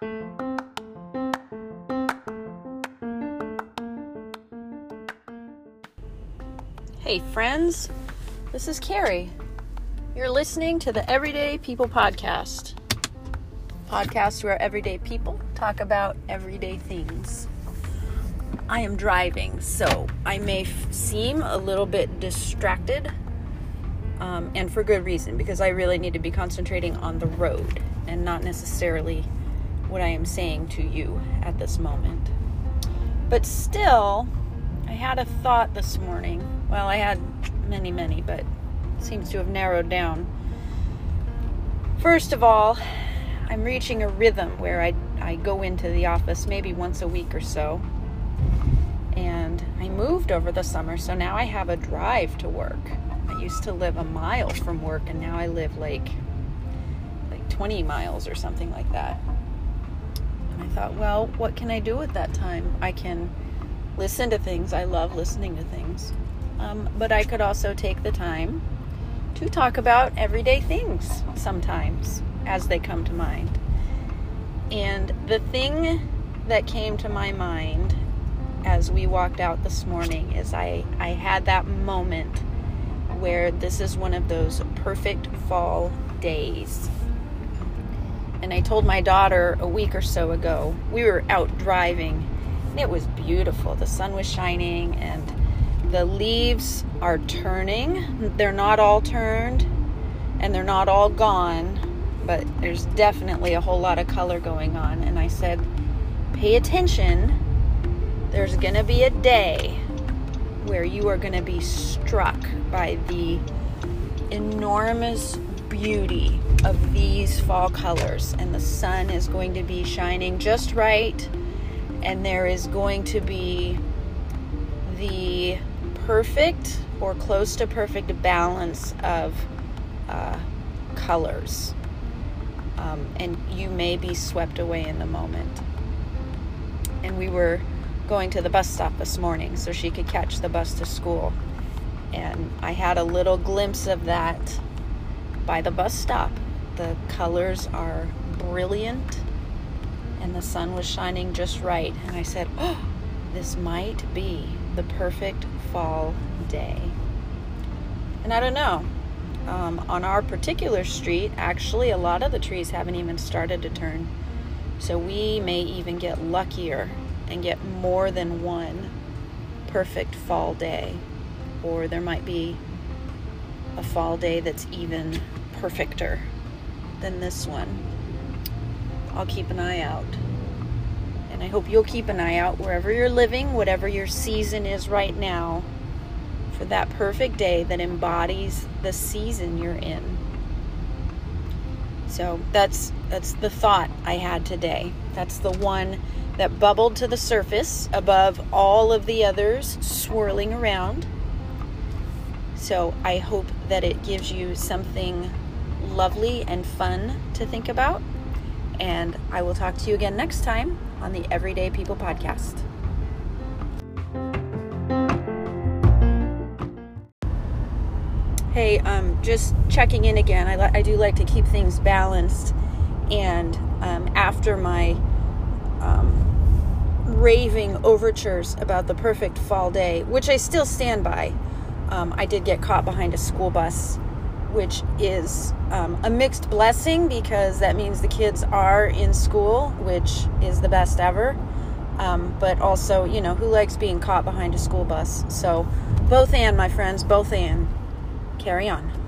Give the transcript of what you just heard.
Hey, friends, this is Carrie. You're listening to the Everyday People Podcast. Podcast where everyday people talk about everyday things. I am driving, so I may f- seem a little bit distracted, um, and for good reason, because I really need to be concentrating on the road and not necessarily what I am saying to you at this moment. But still, I had a thought this morning. Well, I had many, many, but seems to have narrowed down. First of all, I'm reaching a rhythm where I, I go into the office maybe once a week or so. And I moved over the summer, so now I have a drive to work. I used to live a mile from work, and now I live like like 20 miles or something like that. I thought, well, what can I do with that time? I can listen to things. I love listening to things. Um, but I could also take the time to talk about everyday things sometimes as they come to mind. And the thing that came to my mind as we walked out this morning is I, I had that moment where this is one of those perfect fall days. And I told my daughter a week or so ago, we were out driving and it was beautiful. The sun was shining and the leaves are turning. They're not all turned and they're not all gone, but there's definitely a whole lot of color going on. And I said, pay attention. There's going to be a day where you are going to be struck by the enormous beauty of these fall colors, and the sun is going to be shining just right, and there is going to be the perfect or close to perfect balance of uh, colors. Um, and you may be swept away in the moment. And we were going to the bus stop this morning so she could catch the bus to school. And I had a little glimpse of that by the bus stop. The colors are brilliant and the sun was shining just right. And I said, Oh, this might be the perfect fall day. And I don't know. Um, on our particular street, actually, a lot of the trees haven't even started to turn. So we may even get luckier and get more than one perfect fall day. Or there might be a fall day that's even perfecter than this one. I'll keep an eye out. And I hope you'll keep an eye out wherever you're living, whatever your season is right now, for that perfect day that embodies the season you're in. So that's that's the thought I had today. That's the one that bubbled to the surface above all of the others swirling around. So I hope that it gives you something lovely and fun to think about. And I will talk to you again next time on the Everyday People Podcast. Hey, um, just checking in again. I, li- I do like to keep things balanced. And um, after my um, raving overtures about the perfect fall day, which I still stand by, um, I did get caught behind a school bus, which is um, a mixed blessing because that means the kids are in school, which is the best ever. Um, but also, you know, who likes being caught behind a school bus? So, both and, my friends, both and. Carry on.